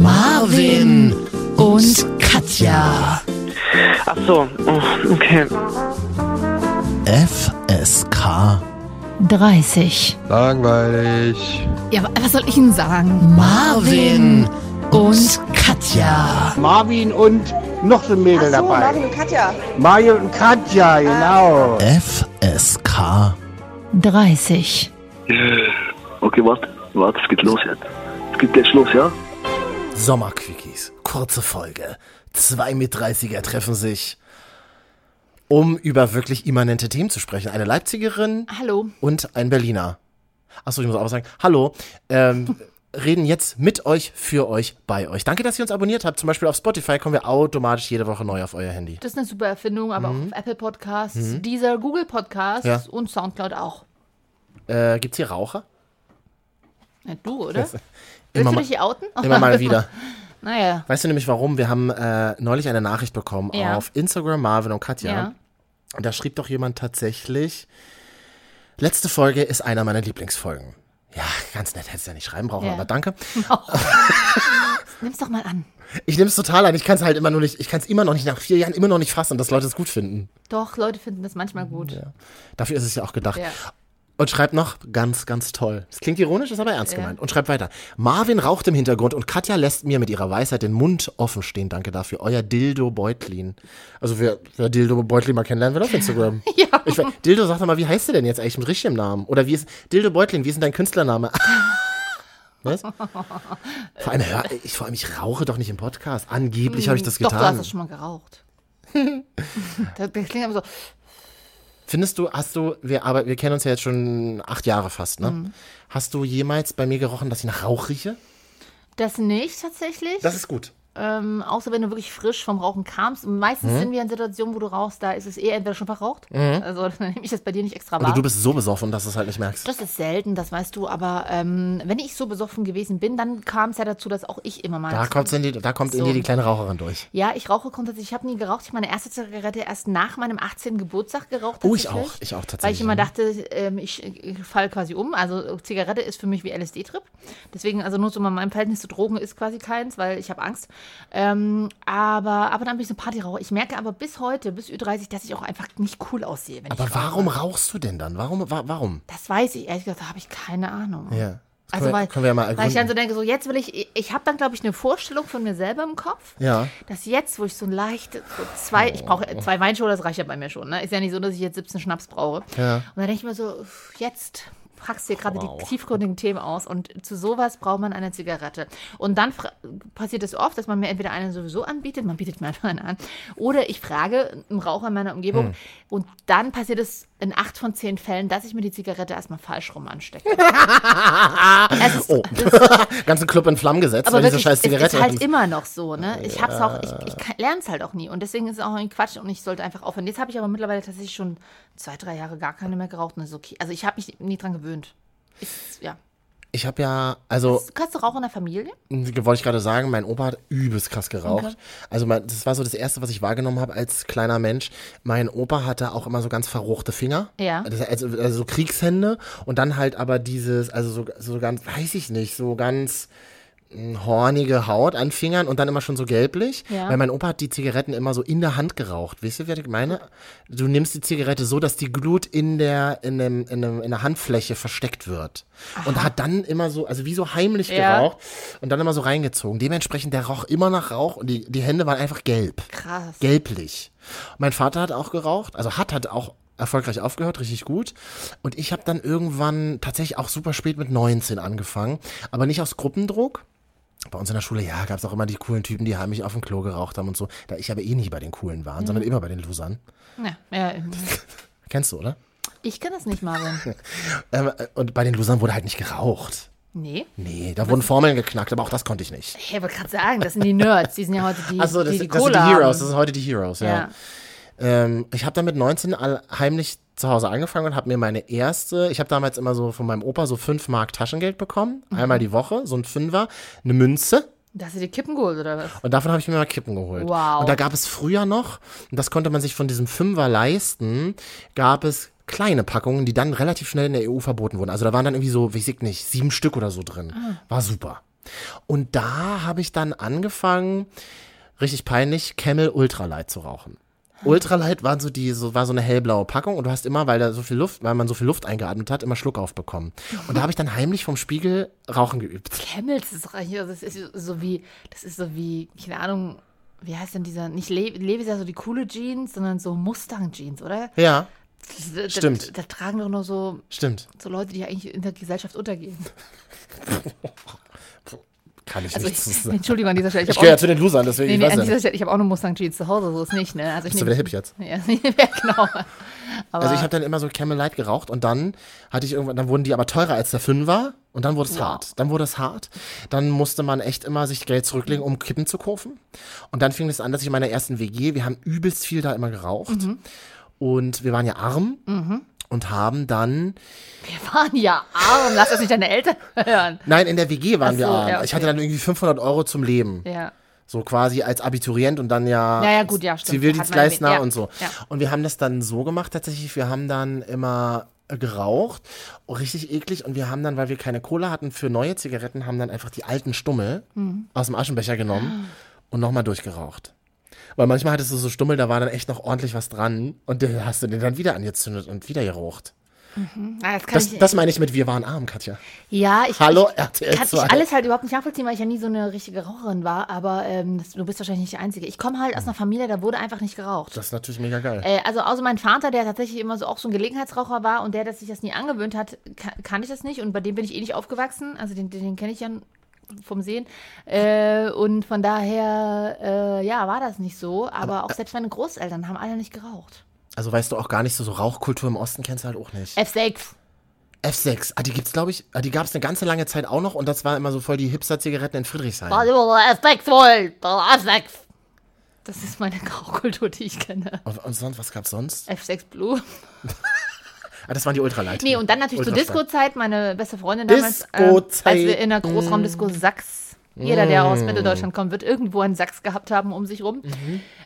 Marvin und Katja. Ach so, oh, okay. FSK 30. Langweilig. Ja, wa- was soll ich Ihnen sagen? Marvin und Katja. Marvin und noch so ein Mädel Ach so, dabei. Marvin und Katja. Mario und Katja, genau. FSK 30. Okay, warte, warte, es geht los jetzt. Es geht gleich los, ja? Sommerquickies. Kurze Folge. Zwei mit 30er treffen sich, um über wirklich immanente Themen zu sprechen. Eine Leipzigerin Hallo. und ein Berliner. Achso, ich muss auch sagen, hallo. Ähm, reden jetzt mit euch, für euch, bei euch. Danke, dass ihr uns abonniert habt. Zum Beispiel auf Spotify kommen wir automatisch jede Woche neu auf euer Handy. Das ist eine super Erfindung, aber auch auf Apple Podcasts, dieser Google Podcasts Ja. und Soundcloud auch. Äh, gibt's hier Raucher? Ja, du, oder? Willst du mal, dich hier outen? immer mal wieder. Naja. Weißt du nämlich warum? Wir haben äh, neulich eine Nachricht bekommen Ja. auf Instagram, Marvin und Katja. Ja. Und da schrieb doch jemand tatsächlich, letzte Folge ist einer meiner Lieblingsfolgen. Ja, ganz nett, hättest du ja nicht schreiben brauchen, Ja. aber danke. Nimm's doch mal an. Ich nehme es total an, ich kann es halt immer nur nicht, ich kann es immer noch nicht, nach vier Jahren immer noch nicht fassen, dass Leute es gut finden. Doch, Leute finden das manchmal gut. Dafür ist es ja auch gedacht. Ja. Und schreibt noch, ganz, ganz toll. Das klingt ironisch, ist aber ernst Ja. gemeint. Und schreibt weiter. Marvin raucht im Hintergrund und Katja lässt mir mit ihrer Weisheit den Mund offen stehen. Danke dafür. Euer Dildo Beutlin. Also wer, wer Dildo Beutlin mal kennenlernen will auf Instagram. Ja. Ich, Dildo, sag doch mal, wie heißt du denn jetzt eigentlich mit richtigem Namen? Oder wie ist, Dildo Beutlin, wie ist denn dein Künstlername? Was? Vor allem, hör, ich, vor allem, ich rauche doch nicht im Podcast. Angeblich habe ich das Doch, du hast getan. das schon mal geraucht. das, das klingt aber so. Findest du, hast du, wir, aber wir kennen uns ja jetzt schon acht Jahre fast, ne? Mhm. Hast du jemals bei mir gerochen, dass ich nach Rauch rieche? Das nicht tatsächlich. Das ist gut. Ähm, außer wenn du wirklich frisch vom Rauchen kamst. Und meistens Mhm. sind wir in Situationen, wo du rauchst, da ist es eh entweder schon verraucht. Also dann nehme ich das bei dir nicht extra Oder wahr. du bist so besoffen, dass du es halt nicht merkst. Das ist selten, das weißt du, aber ähm, wenn ich so besoffen gewesen bin, dann kam es ja dazu, dass auch ich immer mal. Da, kommt's in die, da kommt in So. dir die kleine Raucherin durch. ja, ich rauche grundsätzlich. Ich habe nie geraucht. Ich habe meine erste Zigarette erst nach meinem 18. Geburtstag geraucht. Oh, ich auch. Ich auch Weil tatsächlich. ich immer dachte, ähm, ich, ich falle quasi um. Also Zigarette ist für mich wie LSD-Trip. Deswegen, also nur so mal mein Verhältnis zu Drogen ist quasi keins, weil ich habe Angst. Ähm, aber, aber dann bin ich so Partyraucher. Ich merke aber bis heute, bis Ü30, dass ich auch einfach nicht cool aussehe, wenn Aber warum rauchst du denn dann? Warum? Wa warum? Das weiß ich, ehrlich gesagt, da habe ich keine Ahnung. Ja. Also können, wir, weil, können wir ja mal weil ich dann ergründen. so denke, so jetzt will ich, ich habe dann glaube ich eine Vorstellung von mir selber im Kopf, Ja. dass jetzt, wo ich so leicht, so zwei, ich brauche Oh. zwei Weinschorle, das reicht ja bei mir schon, ne? Ist ja nicht so, dass ich jetzt 17 Schnaps brauche. Ja. Und dann denke ich mir so, jetzt packst dir gerade Wow. die tiefgründigen Themen aus und zu sowas braucht man eine Zigarette. Und dann passiert es oft, dass man mir entweder eine sowieso anbietet, man bietet mir einfach eine an, oder ich frage einen Raucher in meiner Umgebung Hm. und dann passiert es in acht von zehn Fällen, dass ich mir die Zigarette erstmal falsch rum anstecke. ist, Oh, das, ganzen Club in Flammen gesetzt, aber weil diese scheiß es Zigarette. ist halt immer noch so, ne? Ich hab's auch, ich, ich lerne es halt auch nie. Und deswegen ist es auch ein Quatsch und ich sollte einfach aufhören. Jetzt habe ich aber mittlerweile tatsächlich schon zwei, drei Jahre gar keine mehr geraucht und das ist okay. Also ich habe mich nie dran gewöhnt. Ist, ja. Ich habe ja, also Kannst du rauchen in der Familie? wollte ich gerade sagen, mein Opa hat übelst krass geraucht. Also mein, das war so das Erste, was ich wahrgenommen habe als kleiner Mensch. Mein Opa hatte auch immer so ganz verruchte Finger. Ja. Das, also, also so Kriegshände und dann halt aber dieses, also so, so ganz, weiß ich nicht, so ganz hornige Haut an Fingern und dann immer schon so gelblich. Ja. Weil mein Opa hat die Zigaretten immer so in der Hand geraucht. Wisst ihr, was ich meine? Du nimmst die Zigarette so, dass die Glut in der, in dem, in dem, in der Handfläche versteckt wird. Und hat dann immer so, also wie so heimlich Ja. geraucht und dann immer so reingezogen. Dementsprechend, der roch immer nach Rauch und die, die Hände waren einfach gelb. Krass. Gelblich. Mein Vater hat auch geraucht, also hat hat auch erfolgreich aufgehört, richtig gut. Und ich habe dann irgendwann tatsächlich auch super spät mit 19 angefangen, aber nicht aus Gruppendruck. Bei uns in der Schule, ja, gab es auch immer die coolen Typen, die heimlich auf dem Klo geraucht haben und so. Da ich aber eh nie bei den coolen waren, sondern immer bei den Losern. Ja, ja. Kennst du, oder? Ich kann das nicht, Marvin. Ähm, äh, und bei den Losern wurde halt nicht geraucht. Nee. Nee, da wurden Formeln geknackt, aber auch das konnte ich nicht. Ich wollte gerade sagen, das sind die Nerds. Die sind ja heute die, Achso, das, die, die das sind Cola die Heroes, haben. das sind heute die Heroes, ja. Ja. Ähm, ich habe dann mit 19 all, heimlich zu Hause angefangen und habe mir meine erste, ich habe damals immer so von meinem Opa so 5 Mark Taschengeld bekommen, Mhm. einmal die Woche, so ein Fünfer, eine Münze Da hast du die Kippen geholt, oder was? und davon habe ich mir mal Kippen geholt. Wow. Und da gab es früher noch, und das konnte man sich von diesem Fünfer leisten, gab es kleine Packungen, die dann relativ schnell in der EU verboten wurden. Also da waren dann irgendwie so, weiß ich nicht, sieben Stück oder so drin. Ah. War super. Und da habe ich dann angefangen, richtig peinlich, Camel Ultralight zu rauchen. Ultralight waren so die, so, war so eine hellblaue Packung und du hast immer, weil da so viel Luft, weil man so viel Luft eingeatmet hat, immer Schluck aufbekommen. Und da habe ich dann heimlich vom Spiegel Rauchen geübt. Camels ist also das ist so wie, das ist so wie, keine Ahnung, wie heißt denn dieser, nicht Le Levi ist ja so die coole Jeans, sondern so Mustang-Jeans, oder? Ja, das- Stimmt. Da, tragen doch nur so, stimmt. so Leute, die eigentlich in der Gesellschaft untergehen. Kann ich Also nicht ich, sagen. Entschuldigung an dieser Stelle. Ich hab gehöre ja zu den Losern, deswegen Nee, ich weiß an dieser. Stelle, ich habe auch eine Mustang Jeans zu Hause, so ist nicht, ne? Also ich Bist du wieder hip jetzt? Ja, ja genau. Aber Also ich habe dann immer so Camel Light geraucht und dann hatte ich irgendwann, dann wurden die aber teurer als der Fünfer und dann wurde es hart. Dann wurde es hart. Dann musste man echt immer sich Geld zurücklegen, um Kippen zu kaufen. Und dann fing es an, dass ich in meiner ersten WG, wir haben übelst viel da immer geraucht Mhm. und wir waren ja arm und haben dann, wir waren ja arm, lass das nicht deine Eltern hören. nein, in der WG waren Ach wir so, arm. ja, Ich okay. hatte dann irgendwie 500 Euro zum Leben. Ja. So quasi als Abiturient und dann ja, Ja, ja, gut, ja, erwähnt, ja, und so. ja. Und wir haben das dann so gemacht tatsächlich, wir haben dann immer geraucht, richtig eklig und wir haben dann, weil wir keine Kohle hatten für neue Zigaretten, haben dann einfach die alten Stummel Mhm. aus dem Aschenbecher genommen und nochmal durchgeraucht. Weil manchmal hattest du so Stummel, da war dann echt noch ordentlich was dran und den hast du den dann wieder angezündet und wieder geraucht. Ah, das Das, das meine ich mit Wir waren arm, Katja. ja, ich, Hallo, ich, RTL kann 2. ich alles halt überhaupt nicht nachvollziehen, weil ich ja nie so eine richtige Raucherin war, aber ähm, das, du bist wahrscheinlich nicht die Einzige. Ich komme halt aus einer Familie, da wurde einfach nicht geraucht. Das ist natürlich mega geil. Äh, also außer mein Vater, der tatsächlich immer so auch so ein Gelegenheitsraucher war und der, der sich das nie angewöhnt hat, kann, kann ich das nicht und bei dem bin ich eh nicht aufgewachsen, also den, den, den kenne ich ja vom Sehen äh, und von daher, äh, ja, war das nicht so, aber auch selbst meine Großeltern haben alle nicht geraucht. Also weißt du auch gar nicht so, so Rauchkultur im Osten kennst du halt auch nicht. F6. F6, ah, die gibt's, glaube ich, ah, die gab's eine ganze lange Zeit auch noch und das war immer so voll die Hipster-Zigaretten in Friedrichshain. F6 wohl, F6. Das ist meine Rauchkultur, die ich kenne. Und, und sonst, was gab's sonst? F6 Blue. Ah, das waren die Ultralight. Nee, und dann natürlich zur. Disco-Zeit, meine beste Freundin damals, äh, Disco-Zeit. als wir in der Großraumdisco Sachs, jeder, der aus Mitteldeutschland kommt, wird irgendwo einen Sachs gehabt haben um sich rum.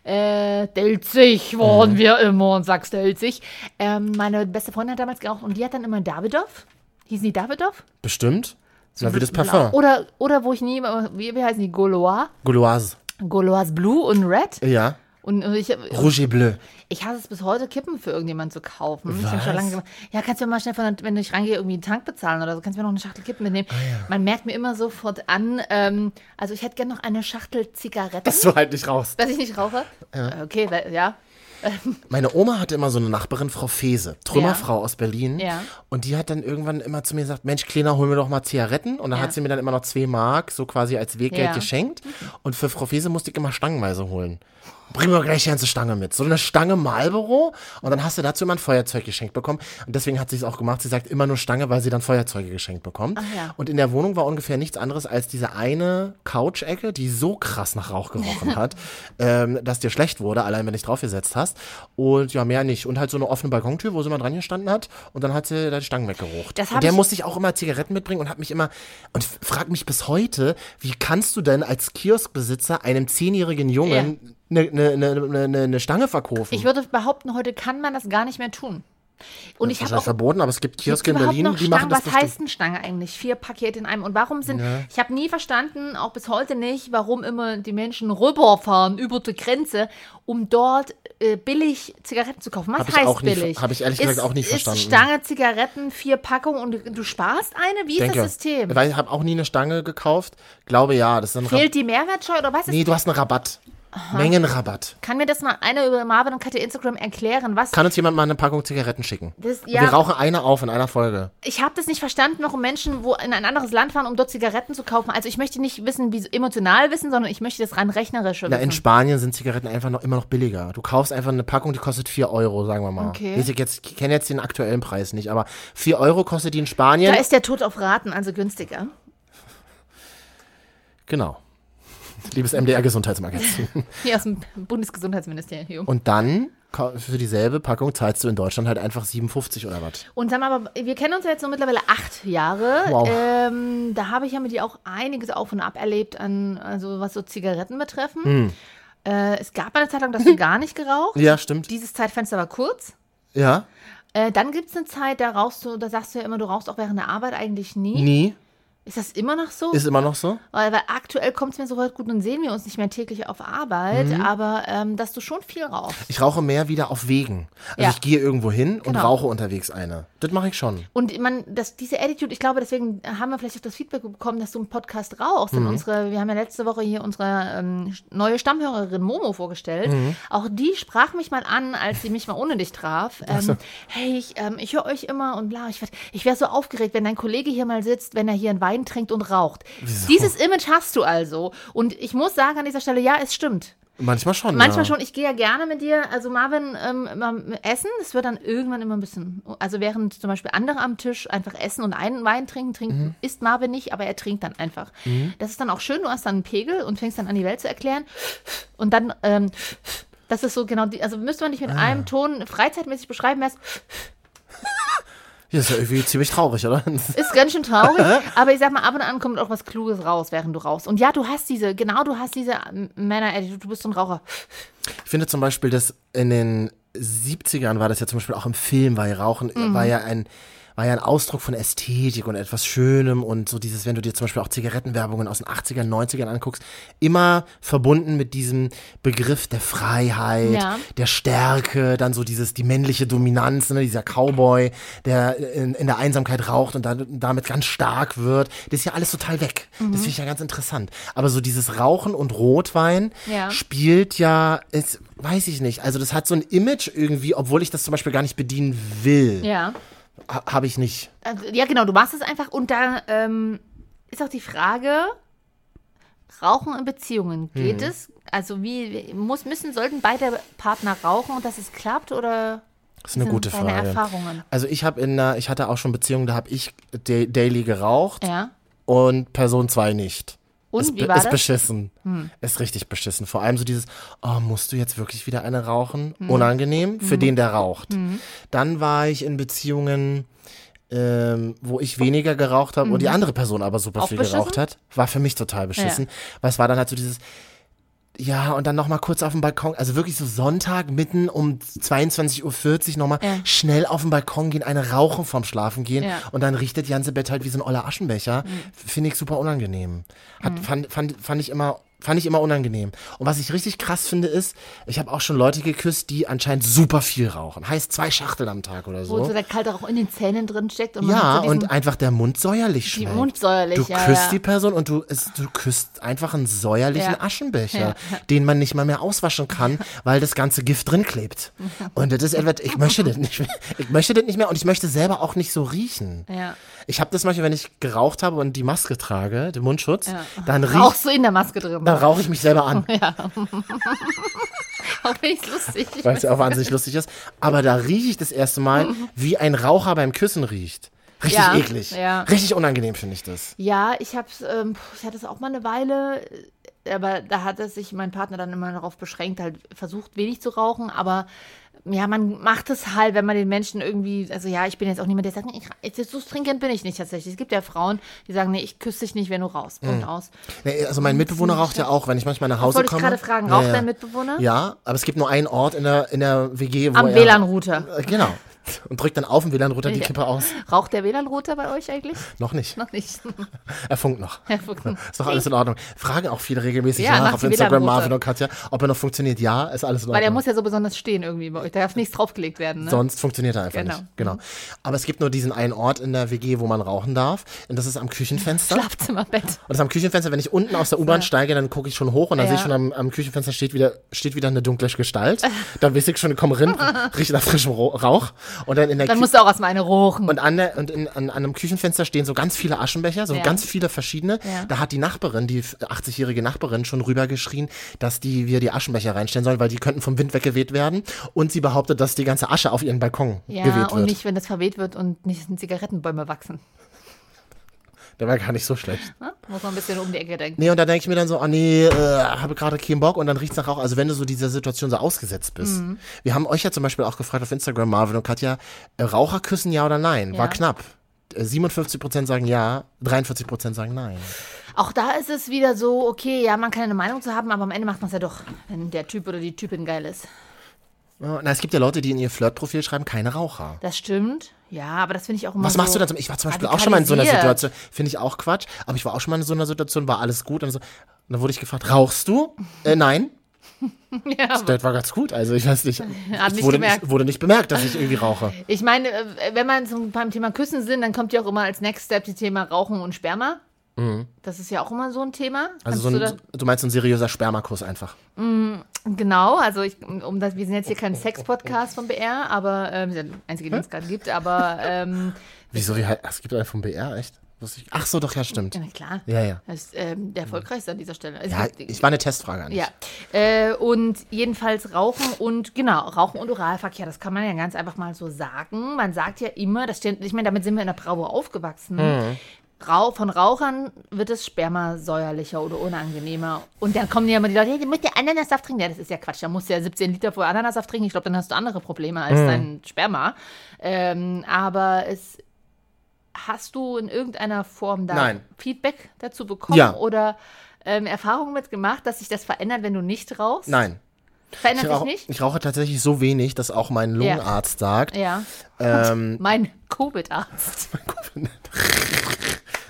Äh, Delzig waren wir immer und Sachs Delzig. Ähm, meine beste Freundin hat damals geraucht und die hat dann immer Davidoff. Hießen die Davidoff? Bestimmt. So wie das Parfum. Oder, oder wo ich nie, wie, wie heißen die? Gaulois? Gauloise. Gaulois Blue und Red. Ja. Und ich, Rouge et Bleu. ich hasse es bis heute, Kippen für irgendjemanden zu kaufen. Ich hab schon Was? lange gemacht. Ja, kannst du mir mal schnell, von, wenn ich reingehe, irgendwie einen Tank bezahlen oder so, kannst du mir noch eine Schachtel Kippen mitnehmen. Ah, Man merkt mir immer sofort an, ähm, also ich hätte gerne noch eine Schachtel Zigaretten, Dass du halt nicht rauchst. dass ich nicht rauche. Okay, weil, ja. Meine Oma hatte immer so eine Nachbarin, Frau Fese, Trümmerfrau aus Berlin. Ja. Und die hat dann irgendwann immer zu mir gesagt, Mensch, Kleiner, hol mir doch mal Zigaretten. Und dann Ja. hat sie mir dann immer noch zwei Mark so quasi als Weggeld Ja. geschenkt. Und für Frau Fese musste ich immer stangenweise holen. Bring mir gleich die ganze Stange mit. So eine Stange Marlboro. Und dann hast du dazu immer ein Feuerzeug geschenkt bekommen. Und deswegen hat sie es auch gemacht. Sie sagt immer nur Stange, weil sie dann Feuerzeuge geschenkt bekommt. ja. Und in der Wohnung war ungefähr nichts anderes als diese eine Couch-Ecke, die so krass nach Rauch gerochen hat, ähm, dass dir schlecht wurde, allein wenn du dich draufgesetzt hast. Und ja, mehr nicht. Und halt so eine offene Balkontür, wo sie mal dran gestanden hat. Und dann hat sie da die Stangen weggerucht. Und der musste ich auch immer Zigaretten mitbringen und hat mich immer, und frag mich bis heute, wie kannst du denn als Kioskbesitzer einem zehnjährigen Jungen eine ne, ne, ne, ne, ne Stange verkaufen? Ich würde behaupten, heute kann man das gar nicht mehr tun. Und ich habe verboten, aber es gibt Kioske in Berlin, die machen das Was bestimmt. heißt eine Stange eigentlich? Vier Pakete in einem. Und warum sind, ich habe nie verstanden, auch bis heute nicht, warum immer die Menschen rüberfahren über die Grenze, um dort äh, billig Zigaretten zu kaufen. Was heißt billig? hab ich ehrlich ist, gesagt auch nie verstanden. Ist Stange Zigaretten, vier Packungen und du, du sparst eine? Wie ist Denke. das System? Weil ich habe auch nie eine Stange gekauft. Glaube ja, das ist ein. Fehlt die Mehrwertsteuer oder was ist? Nee, du hast einen Rabatt. Mengenrabatt. Kann mir das mal einer über Marvin und Katja Instagram erklären? Was? Kann uns jemand mal eine Packung Zigaretten schicken? Das- ja. Wir rauchen eine auf in einer Folge. ich habe das nicht verstanden, warum Menschen wo in ein anderes Land fahren, um dort Zigaretten zu kaufen. Also ich möchte nicht wissen, wie emotional wissen, sondern ich möchte das rein rechnerische Na, wissen. in Spanien sind Zigaretten einfach noch immer noch billiger. Du kaufst einfach eine Packung, die kostet 4 Euro, sagen wir mal. Okay. Ich, jetzt, ich kenne jetzt den aktuellen Preis nicht, aber 4 Euro kostet die in Spanien. Da ist der Tod auf Raten, also günstiger. genau. Liebes MDR-Gesundheitsmagazin. Hier aus dem Bundesgesundheitsministerium. Und dann für dieselbe Packung zahlst du in Deutschland halt einfach 57 oder was. Und sag mal, aber wir kennen uns ja jetzt so mittlerweile acht Jahre. Wow. Ähm, da habe ich ja mit dir auch einiges auf und ab erlebt, an, also was so Zigaretten betreffen. Hm. Äh, es gab eine Zeit lang, dass du gar nicht geraucht. Ja, stimmt. Dieses Zeitfenster war kurz. Ja, Äh, dann gibt es eine Zeit, da rauchst du, da sagst du ja immer, du rauchst auch während der Arbeit eigentlich nie. nie. Ist das immer noch so? Ist immer noch so? Weil, weil aktuell kommt es mir so weit gut und sehen wir uns nicht mehr täglich auf Arbeit, Mhm. aber ähm, dass du schon viel rauchst. Ich rauche mehr wieder auf Wegen. Also Ja. ich gehe irgendwo hin und Genau. rauche unterwegs eine. Das mache ich schon. Und man, das, diese Attitude, ich glaube, deswegen haben wir vielleicht auch das Feedback bekommen, dass du einen Podcast rauchst. Mhm. Denn unsere, wir haben ja letzte Woche hier unsere ähm, neue Stammhörerin Momo vorgestellt. Mhm. Auch die sprach mich mal an, als sie mich mal ohne dich traf. Ähm, Hey, ich, ähm, ich höre euch immer und bla. Ich, ich wäre so aufgeregt, wenn dein Kollege hier mal sitzt, wenn er hier einen Wein trinkt und raucht. Dieses Image hast du also. Und ich muss sagen an dieser Stelle, ja, es stimmt. Manchmal schon. Manchmal ja. schon, ich gehe ja gerne mit dir, also Marvin, ähm, immer essen. Das wird dann irgendwann immer ein bisschen, also während zum Beispiel andere am Tisch einfach essen und einen Wein trinken, trinkt, Mhm. isst Marvin nicht, aber er trinkt dann einfach. Das ist dann auch schön, du hast dann einen Pegel und fängst dann an die Welt zu erklären. Und dann, ähm, das ist so genau die, also müsste man nicht mit Ah. einem Ton freizeitmäßig beschreiben, erst Ja, ist ja irgendwie ziemlich traurig, oder? ist ganz schön traurig, aber ich sag mal, ab und an kommt auch was Kluges raus, während du rauchst. Und ja, du hast diese, genau, du hast diese Männer, du bist so ein Raucher. Ich finde zum Beispiel, dass in den 70ern war das ja zum Beispiel auch im Film, weil Rauchen Mhm. war ja ein war ja ein Ausdruck von Ästhetik und etwas Schönem und so dieses, wenn du dir zum Beispiel auch Zigarettenwerbungen aus den 80ern, 90ern anguckst, immer verbunden mit diesem Begriff der Freiheit, Ja. der Stärke, dann so dieses, die männliche Dominanz, ne, dieser Cowboy, der in, in der Einsamkeit raucht und dann, damit ganz stark wird. Das ist ja alles total weg. Das finde ich ja ganz interessant. Aber so dieses Rauchen und Rotwein Ja. spielt ja, ist, weiß ich nicht. Also das hat so ein Image irgendwie, obwohl ich das zum Beispiel gar nicht bedienen will. Ja. Ha- Habe ich nicht. Also, ja, genau, du machst es einfach und da ähm, ist auch die Frage, Rauchen in Beziehungen, geht Mhm. es? Also wie, muss, müssen, sollten beide Partner rauchen und dass es klappt oder Das ist eine gute Frage. Erfahrungen? Also ich habe in einer, ich hatte auch schon Beziehungen, da habe ich da daily geraucht Ja. und Person 2 nicht. Und ist, wie war ist das? Hm. beschissen. Ist richtig beschissen. Vor allem so dieses, oh, musst du jetzt wirklich wieder eine rauchen? Hm. Unangenehm für den, der raucht. Dann war ich in Beziehungen, ähm, wo ich weniger geraucht habe und die andere Person aber super Hm. Auch viel beschissen? geraucht hat. War für mich total beschissen. Weil es war dann halt so dieses, ja, und dann noch mal kurz auf dem Balkon, also wirklich so Sonntag mitten um 22.40 Uhr noch mal Ja. schnell auf den Balkon gehen, eine rauchen vorm Schlafen gehen Ja. Mhm. und dann riecht das ganze Bett halt wie so ein oller Aschenbecher. Finde ich super unangenehm. Hat, fand, fand, fand ich immer Fand ich immer unangenehm. Und was ich richtig krass finde, ist, ich habe auch schon Leute geküsst, die anscheinend super viel rauchen. Heißt zwei Schachteln am Tag oder Wo so. so der kalte Rauch in den Zähnen drin steckt und Ja, so und einfach der Mund säuerlich die schmeckt. Mund säuerlich. Du ja, küsst ja. die Person und du, es, du küsst einfach einen säuerlichen Ja. Aschenbecher, den man nicht mal mehr auswaschen kann, weil das ganze Gift drin klebt. Und das ist etwas, ich möchte das nicht mehr. Ich möchte das nicht mehr und ich möchte selber auch nicht so riechen. Ja. Ich habe das manchmal, wenn ich geraucht habe und die Maske trage, den Mundschutz, Ja. dann riech, Rauchst du in der Maske drin. dann rauche ich mich selber an, Auch finde ich lustig. weil es ja auch wahnsinnig lustig ist. Aber da rieche ich das erste Mal, wie ein Raucher beim Küssen riecht. Richtig Ja, eklig. ja. Richtig unangenehm finde ich das. Ja, ich hab's, ähm, ich hatte es auch mal eine Weile, äh, aber da hat es sich mein Partner dann immer darauf beschränkt, halt versucht wenig zu rauchen, aber ja, man macht es halt, wenn man den Menschen irgendwie, also ja, ich bin jetzt auch niemand, der sagt, ich, ich, so trinkend bin ich nicht tatsächlich. Es gibt ja Frauen, die sagen, nee, ich küsse dich nicht, wenn du raus. Punkt aus. Nee, also mein Mitbewohner raucht ja auch, wenn ich manchmal nach Hause wollte ich komme. gerade fragen, Ja, raucht ja. dein Mitbewohner? Ja, aber es gibt nur einen Ort in der, in der WG, wo Am er... WLAN-Router. Äh, Genau. Und drückt dann auf dem WLAN-Router die Ja. Kippe aus. Raucht der WLAN-Router bei euch eigentlich? Noch nicht. Noch nicht. Er funkt noch. Herr Fuchsen. Ist doch alles in Ordnung. Fragen auch viele regelmäßig Ja, nach, auf Instagram. Marvin und Katja, ob er noch funktioniert. Ja, ist alles in Ordnung. Weil der muss ja so besonders stehen irgendwie bei euch. Da darf nichts draufgelegt werden, ne? Sonst funktioniert er einfach Genau. nicht. Genau. Aber es gibt nur diesen einen Ort in der WG, wo man rauchen darf. Und das ist am Küchenfenster. Schlafzimmerbett. Und das ist am Küchenfenster, wenn ich unten aus der U-Bahn steige, dann gucke ich schon hoch und dann Ja. sehe ich schon am, am Küchenfenster steht wieder, steht wieder eine dunkle Gestalt. Dann weiß ich schon, ich komme rein, rieche nach frischem Rauch. Und dann in der Dann Kü- musst du auch erstmal eine rochen. und an, der, und in, an, an einem Küchenfenster stehen so ganz viele Aschenbecher, so Ja. ganz viele verschiedene. Ja. Da hat die Nachbarin, die 80-jährige Nachbarin, schon rübergeschrien, dass die wir die Aschenbecher reinstellen sollen, weil die könnten vom Wind weggeweht werden. Und sie behauptet, dass die ganze Asche auf ihren Balkon Ja, geweht und wird. nicht, wenn das verweht wird und nicht in Zigarettenbäume wachsen. Der war gar nicht so schlecht. Ne? Muss man ein bisschen um die Ecke denken. Nee, und da denke ich mir dann so, ah nee, äh, habe gerade keinen Bock und dann riecht's nach Rauch. Also wenn du so dieser Situation so ausgesetzt bist. Mhm. Wir haben euch ja zum Beispiel auch gefragt auf Instagram, Marvin und Katja, äh, Raucher küssen ja oder nein? War Ja. knapp. Äh, 57% sagen ja, 43% sagen nein. Auch da ist es wieder so, okay, ja, man kann eine Meinung zu haben, aber am Ende macht man es ja doch, wenn der Typ oder die Typin geil ist. Na, es gibt ja Leute, die in ihr Flirtprofil schreiben, keine Raucher. Das stimmt. Ja, aber das finde ich auch immer Was machst so du dann? Ich war zum Beispiel auch schon mal in so einer. Situation, finde ich auch Quatsch, aber ich war auch schon mal in so einer Situation, war alles gut und so. Und dann wurde ich gefragt, rauchst du? Äh, nein. Ja, Das war ganz gut. Also ich weiß nicht. Hat nicht wurde, gemerkt. nicht, wurde nicht bemerkt, dass ich irgendwie rauche. Ich meine, äh, wenn man so beim Thema Küssen sind, dann kommt ja auch immer als Next Step das Thema Rauchen und Sperma. Das ist ja auch immer so ein Thema. Mhm. Also so du ein, du meinst so ein seriöser Spermakuss einfach. da, genau, also ich, um das, wir sind jetzt hier kein Sex-Podcast von BR, aber ähm, ist ja der einzige, den es gerade gibt, aber ähm, Wieso? Wie, es gibt einen vom BR, echt? Ich- Ach so, doch, ja, stimmt. ja, klar. Ja, ja. Das ist ähm, der erfolgreichste an dieser Stelle. Also Ja, ich- ich war eine Testfrage an dich. Ja, äh, und jedenfalls Rauchen und genau, Rauchen und Oralverkehr, das kann man ja ganz einfach mal so sagen. Man sagt ja immer, das steht, ich meine, damit sind wir in der Bravo aufgewachsen. Mhm. Von Rauchern wird das Sperma säuerlicher oder unangenehmer. Und dann kommen ja immer die Leute, hey, du musst ja Ananassaft trinken. Ja, das ist ja Quatsch. Da musst du ja 17 Liter vorher Ananassaft trinken. Ich glaube, dann hast du andere Probleme als Mhm. dein Sperma. Ähm, aber es hast du in irgendeiner Form da Nein. Feedback dazu bekommen Ja. oder ähm, Erfahrungen mitgemacht, dass sich das verändert, wenn du nicht rauchst? Nein. Verändert Ich sich rauche, nicht? ich rauche tatsächlich so wenig, dass auch mein Lungenarzt sagt. Ja. Ähm, Mein Covid-Arzt.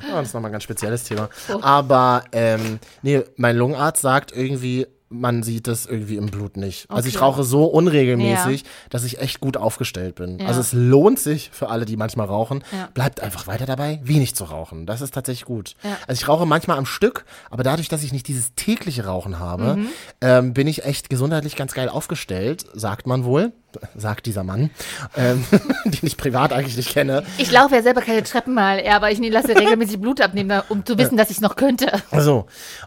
Ja, das ist nochmal ein ganz spezielles Thema. Aber, ähm, nee, mein Lungenarzt sagt irgendwie, man sieht es irgendwie im Blut nicht. Also ich Okay. rauche so unregelmäßig, dass ich echt gut aufgestellt bin. Ja. Also es lohnt sich für alle, die manchmal rauchen, Ja. bleibt einfach weiter dabei, wenig zu rauchen. Das ist tatsächlich gut. Ja. Also ich rauche manchmal am Stück, aber dadurch, dass ich nicht dieses tägliche Rauchen habe, Mhm. ähm, bin ich echt gesundheitlich ganz geil aufgestellt, sagt man wohl. Sagt dieser Mann, ähm, den ich privat eigentlich nicht kenne. Ich laufe ja selber keine Treppen mal, ja, aber ich ne- lasse regelmäßig Blut abnehmen, um zu wissen, dass ich es noch könnte. So.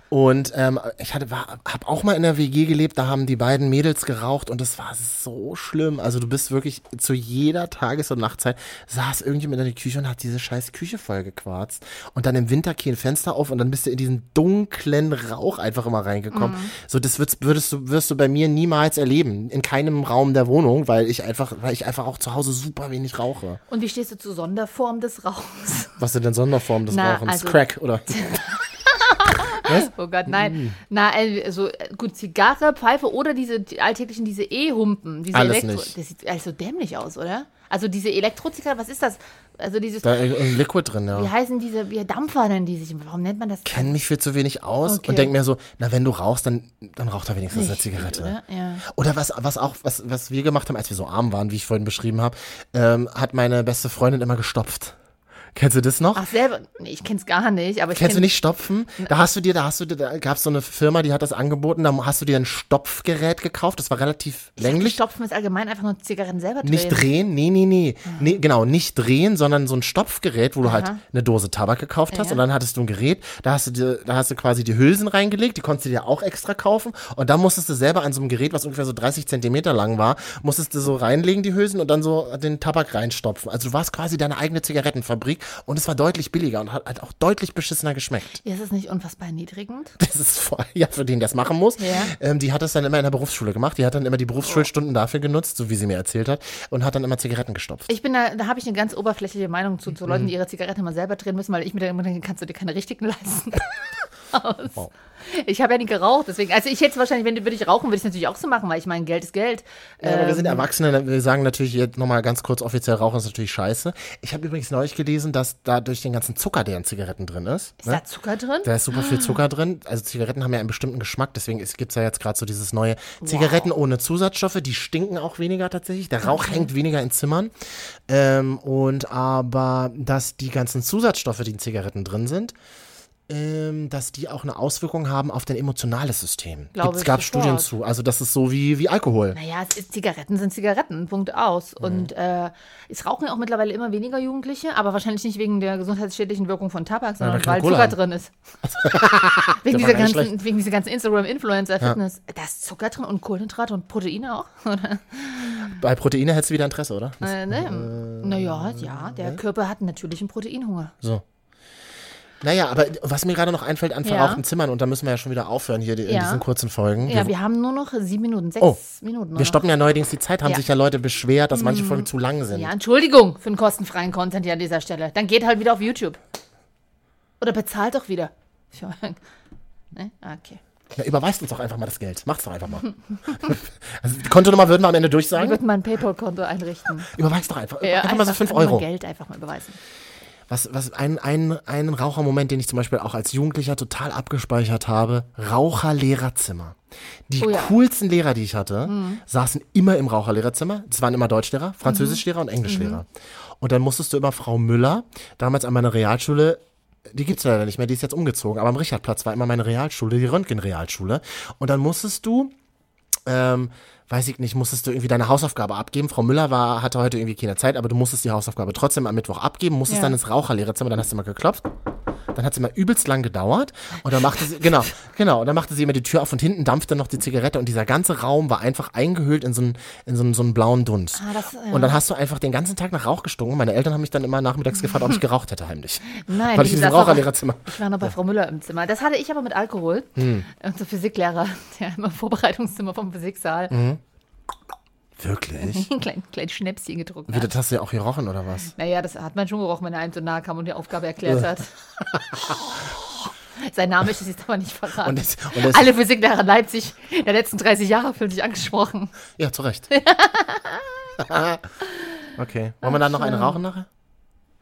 Und ähm, ich hatte, war, hab auch mal in der WG gelebt, da haben die beiden Mädels geraucht und es war so schlimm. Also du bist wirklich zu jeder Tages- und Nachtzeit saß irgendjemand in der Küche und hat diese scheiß Küche voll gequarzt. Und dann im Winter kein Fenster auf und dann bist du in diesen dunklen Rauch einfach immer reingekommen. So, das würdest, würdest du, wirst du bei mir niemals erleben. In keinem Raum der Wohnung, weil ich einfach, weil ich einfach auch zu Hause super wenig rauche. Und wie stehst du zur Sonderform des Rauchens? Was sind denn Sonderformen des Na, Rauchens? also- Crack, oder? Oh Gott, nein. Mm. Na, also gut, Zigarre, Pfeife oder diese die alltäglichen, diese E-Humpen, diese Alles Elektro. nicht. Das sieht alles so dämlich aus, oder? Also diese Elektrozigarre, was ist das? Also dieses, Da ist ein Liquid drin, ja. wie heißen diese, wie Dampfer nennen die sich? Warum nennt man das? kenne mich viel zu wenig aus Okay. und denke mir so, na wenn du rauchst, dann, dann raucht er wenigstens eine Nicht, Zigarette. oder? Ja. Oder was, was auch, was, was wir gemacht haben, als wir so arm waren, wie ich vorhin beschrieben habe, ähm, hat meine beste Freundin immer gestopft. Kennst du das noch? Ach, selber? Nee, ich kenn's gar nicht, aber ich Kennst du kenn- nicht Stopfen? Da hast du dir, da hast du dir, da gab's so eine Firma, die hat das angeboten, da hast du dir ein Stopfgerät gekauft, das war relativ Ich länglich. Stopfen ist allgemein einfach nur Zigaretten selber drehen. Nicht drehen, nee, nee, nee. nee. Genau, nicht drehen, sondern so ein Stopfgerät, wo du halt Aha. eine Dose Tabak gekauft hast Ja. und dann hattest du ein Gerät, da hast du dir, da hast du quasi die Hülsen reingelegt, die konntest du dir auch extra kaufen und dann musstest du selber an so einem Gerät, was ungefähr so 30 Zentimeter lang war, musstest du so reinlegen, die Hülsen und dann so den Tabak reinstopfen. Also du warst quasi deine eigene Zigarettenfabrik und es war deutlich billiger und hat halt auch deutlich beschissener geschmeckt. Ist es nicht unfassbar erniedrigend? Das ist voll, ja, für den, der es machen muss. Ja. Ähm, die hat das dann immer in der Berufsschule gemacht. Die hat dann immer die Berufsschulstunden dafür genutzt, so wie sie mir erzählt hat, und hat dann immer Zigaretten gestopft. Ich bin da, da habe ich eine ganz oberflächliche Meinung zu, zu Mhm. Leuten, die ihre Zigaretten immer selber drehen müssen, weil ich mir dann immer denke, kannst du dir keine richtigen leisten. Aus. Wow. Ich habe ja nie geraucht, deswegen, also ich hätte wahrscheinlich, wenn würde ich rauchen, würde ich es natürlich auch so machen, weil ich meine, Geld ist Geld. Ja, aber wir sind Ähm, Erwachsene, wir sagen natürlich jetzt nochmal ganz kurz offiziell, Rauchen ist natürlich scheiße. Ich habe übrigens neulich gelesen, dass da durch den ganzen Zucker, der in Zigaretten drin ist, Ist ne? da Zucker drin? da ist super viel Ah. Zucker drin. Also Zigaretten haben ja einen bestimmten Geschmack, deswegen gibt es ja jetzt gerade so dieses neue Zigaretten ohne Zusatzstoffe, die stinken auch weniger tatsächlich. Der Rauch hängt weniger in Zimmern. Ähm, und aber, dass die ganzen Zusatzstoffe, die in Zigaretten drin sind, ähm, dass die auch eine Auswirkung haben auf dein emotionales System. Glaube Es ich gab sofort. Studien zu. Also das ist so wie, wie Alkohol. Naja, ist, Zigaretten sind Zigaretten, Punkt aus. Mhm. Und äh, es rauchen ja auch mittlerweile immer weniger Jugendliche, aber wahrscheinlich nicht wegen der gesundheitsschädlichen Wirkung von Tabak, sondern weil keine weil Cola Zucker haben. drin ist. wegen, dieser ganzen, wegen dieser ganzen Instagram-Influencer-Fitness. Da ist Zucker drin und Kohlenhydrate und Proteine auch. Oder? Bei Proteine hättest du wieder Interesse, oder? Äh, ne? naja, ja, der Körper hat natürlich einen Proteinhunger. So. Naja, aber was mir gerade noch einfällt an Ja. verrauchten Zimmern, und da müssen wir ja schon wieder aufhören hier in Ja. diesen kurzen Folgen. Ja, wir, wir haben nur noch sieben Minuten, sechs Oh, Minuten. wir noch. stoppen ja neuerdings die Zeit, haben Ja. Mhm. sich ja Leute beschwert, dass manche Folgen zu lang sind. Ja, Entschuldigung für den kostenfreien Content hier an dieser Stelle. Dann geht halt wieder auf YouTube. Oder bezahlt doch wieder. Ne? Okay. Na, überweist uns doch einfach mal das Geld. Macht's doch einfach mal. also, die Kontonummer würden wir am Ende Ich durchsagen. würde mein PayPal-Konto einrichten. Überweist doch einfach. Ja, einfach mal so 5 einfach mal Euro. Geld einfach mal überweisen. Was, was ein, ein, ein Rauchermoment, den ich zum Beispiel auch als Jugendlicher total abgespeichert habe, Raucherlehrerzimmer. Die Oh ja. coolsten Lehrer, die ich hatte, saßen immer im Raucherlehrerzimmer. Es waren immer Deutschlehrer, Französischlehrer und Englischlehrer. Und dann musstest du immer Frau Müller, damals an meiner Realschule, die gibt's leider nicht mehr, die ist jetzt umgezogen, aber am Richardplatz war immer meine Realschule, die Röntgen-Realschule. Und dann musstest du ähm, weiß ich nicht, musstest du irgendwie deine Hausaufgabe abgeben. Frau Müller war, hatte heute irgendwie keine Zeit, aber du musstest die Hausaufgabe trotzdem am Mittwoch abgeben, musstest Ja. dann ins Raucherlehrerzimmer, dann hast du mal geklopft. Dann hat sie mal übelst lang gedauert und dann machte sie, genau, genau, und dann machte sie immer die Tür auf und hinten dampfte noch die Zigarette und dieser ganze Raum war einfach eingehüllt in so einen, in so einen, so einen blauen Dunst. Ah, das, ja. Und dann hast du einfach den ganzen Tag nach Rauch gestunken. Meine Eltern haben mich dann immer nachmittags gefragt, ob ich geraucht hätte heimlich. Nein, Weil ich in diesem Raucherlehrerzimmer. Ich war noch bei Frau Müller im Zimmer. Das hatte ich aber mit Alkohol. Hm. Unser Physiklehrer, der immer im Vorbereitungszimmer vom Physiksaal Hm. Wirklich? ein kleines klein Schnäpschen getrunken Wie, hat. das hast du ja auch gerochen, oder was? Naja, das hat man schon gerochen, wenn er einem so nahe kam und die Aufgabe erklärt hat. Sein Name ist jetzt aber nicht verraten. Und das, und das, Alle Physiklehrer Leipzig der letzten 30 Jahre fühlen sich angesprochen. Ja, zu Recht. okay. Wollen wir dann noch eine rauchen nachher?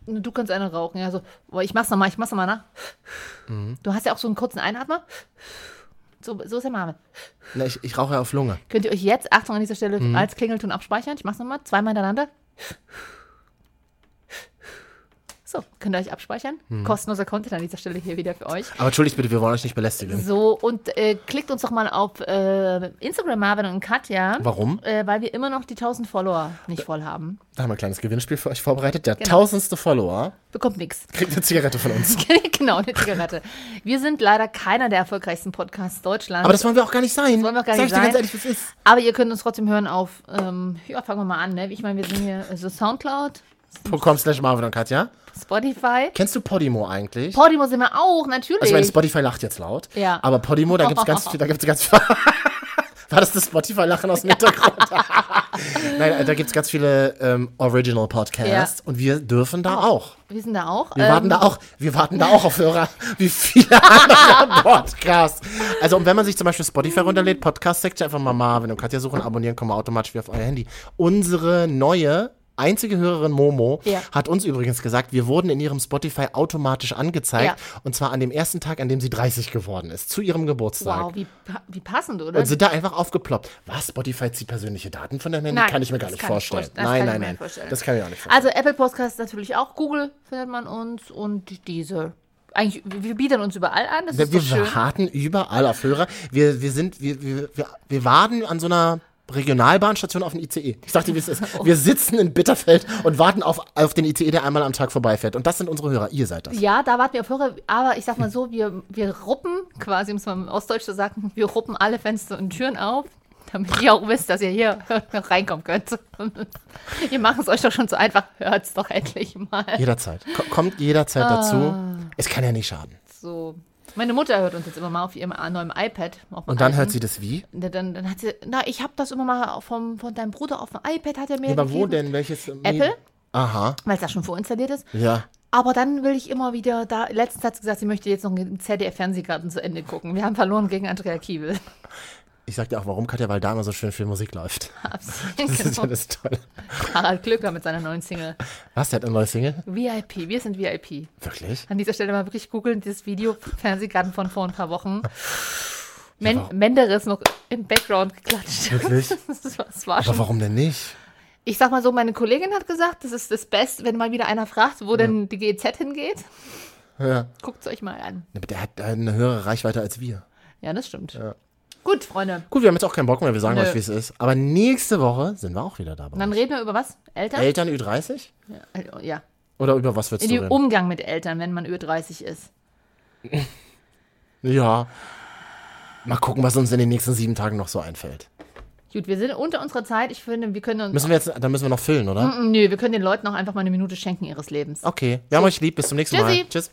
Du kannst eine rauchen, ja. So, ich mach's nochmal, ich mach's nochmal nach. Mhm. Du hast ja auch so einen kurzen Einatmer. So, so ist der Name. Na, ich, ich rauche ja auf Lunge. Könnt ihr euch jetzt, Achtung an dieser Stelle, Mhm. als Klingelton abspeichern? Ich mach's nochmal, zweimal hintereinander. So, könnt ihr euch abspeichern? Mhm. Kostenloser Content an dieser Stelle hier wieder für euch. Aber entschuldigt bitte, wir wollen euch nicht belästigen. So, und äh, klickt uns doch mal auf äh, Instagram, Marvin und Katja. Warum? Äh, weil wir immer noch die 1000 Follower nicht voll haben. Da haben wir ein kleines Gewinnspiel für euch vorbereitet. Der Genau. tausendste Follower Bekommt nichts. kriegt eine Zigarette von uns. genau, eine Zigarette. Wir sind leider keiner der erfolgreichsten Podcasts Deutschlands. Aber das wollen wir auch gar nicht sein. wollen wir auch gar Sag nicht ich dir ganz sein. ehrlich, es ist. Aber ihr könnt uns trotzdem hören auf, ähm, ja, fangen wir mal an, ne? Ich meine, wir sind hier so Soundcloud, .com slash Marvin und Katja. Spotify. Kennst du Podimo eigentlich? Podimo sind wir auch, natürlich. also ich meine, Spotify lacht jetzt laut. Ja. Aber Podimo, da gibt's ganz viel, da gibt's ganz viel. War das das Spotify-Lachen aus dem Hintergrund? Nein, da gibt's ganz viele ähm, Original Podcasts und wir dürfen da auch. wir sind da auch. Wir Ähm, warten da auch, wir warten da auch auf Hörer, wie viele andere Podcasts. Also, und wenn man sich zum Beispiel Spotify runterlädt, Podcast-Section, einfach mal Marvin und Katja suchen, abonnieren, kommen automatisch wieder auf euer Handy. Unsere neue, einzige Hörerin Momo Ja. hat uns übrigens gesagt, wir wurden in ihrem Spotify automatisch angezeigt. Ja. Und zwar an dem ersten Tag, an dem sie 30 geworden ist, zu ihrem Geburtstag. Wow, wie, wie passend, oder? Und sind da einfach aufgeploppt. Was? Spotify zieht persönliche Daten von deinem Handy? Nein, kann ich mir gar nicht vorstellen. vorst- das nein, nein, nein. nicht vorstellen. Das kann ich auch nicht vorstellen. Also Apple Podcast natürlich auch, Google findet man uns und diese. Eigentlich, wir bieten uns überall an, das Wir, ist schön. wir warten überall auf Hörer. Wir, wir sind, wir, wir, wir, wir warten an so einer Regionalbahnstation auf den ICE. Ich sagte, wie es ist. Wir sitzen in Bitterfeld und warten auf, auf den ICE, der einmal am Tag vorbeifährt. Und das sind unsere Hörer. Ihr seid das. Ja, da warten wir auf Hörer, aber ich sag mal so, wir, wir ruppen, quasi, um es mal im Ostdeutsch zu sagen, wir ruppen alle Fenster und Türen auf, damit ihr auch wisst, dass ihr hier noch reinkommen könnt. ihr machen es euch doch schon so einfach, hört's doch endlich mal. Jederzeit. Ko- Kommt jederzeit Ah. dazu. Es kann ja nicht schaden. So. Meine Mutter hört uns jetzt immer mal auf ihrem neuen iPad. Und dann alten. hört sie das wie? Na, Dann, dann hat sie, na, ich habe das immer mal vom, von deinem Bruder auf dem iPad, hat er mir Ja, aber wo gegeben, denn? Welches? Apple? Aha. Weil es da schon vorinstalliert ist. Ja. Aber dann will ich immer wieder, da letztens hat sie gesagt, sie möchte jetzt noch einen ZDF-Fernsehgarten zu Ende gucken. Wir haben verloren gegen Andrea Kiebel. Ich sag dir auch, warum, Katja, weil da immer so schön viel Musik läuft. Das ist ja genau. das Tolle. Harald Glöckler mit seiner neuen Single. Was, der hat eine neue Single? VIP, wir sind VIP. Wirklich? An dieser Stelle mal wirklich googeln, dieses Video, Fernsehgarten von vor ein paar Wochen. Men warum? Menderes noch im Background geklatscht. Wirklich? Das war, das war Aber schon. warum denn nicht? Ich sag mal so, meine Kollegin hat gesagt, das ist das Beste, wenn mal wieder einer fragt, wo denn die GEZ hingeht. Ja. Guckt es euch mal an. Aber Der hat eine höhere Reichweite als wir. Ja, das stimmt. Gut, Freunde. Gut, wir haben jetzt auch keinen Bock mehr, wir sagen Nö. euch, wie es ist. Aber nächste Woche sind wir auch wieder dabei. Dann reden wir über was? Eltern? Eltern Ü30? Ja. ja. Oder über was willst In du den reden? Umgang mit Eltern, wenn man über 30 ist. ja. Mal gucken, was uns in den nächsten sieben Tagen noch so einfällt. Gut, wir sind unter unserer Zeit. Ich finde, wir können uns. Müssen wir jetzt, dann müssen wir noch füllen, oder? Nö, wir können den Leuten auch einfach mal eine Minute schenken ihres Lebens. Okay, wir haben euch lieb, bis zum nächsten Tschüssi. Mal. Tschüss.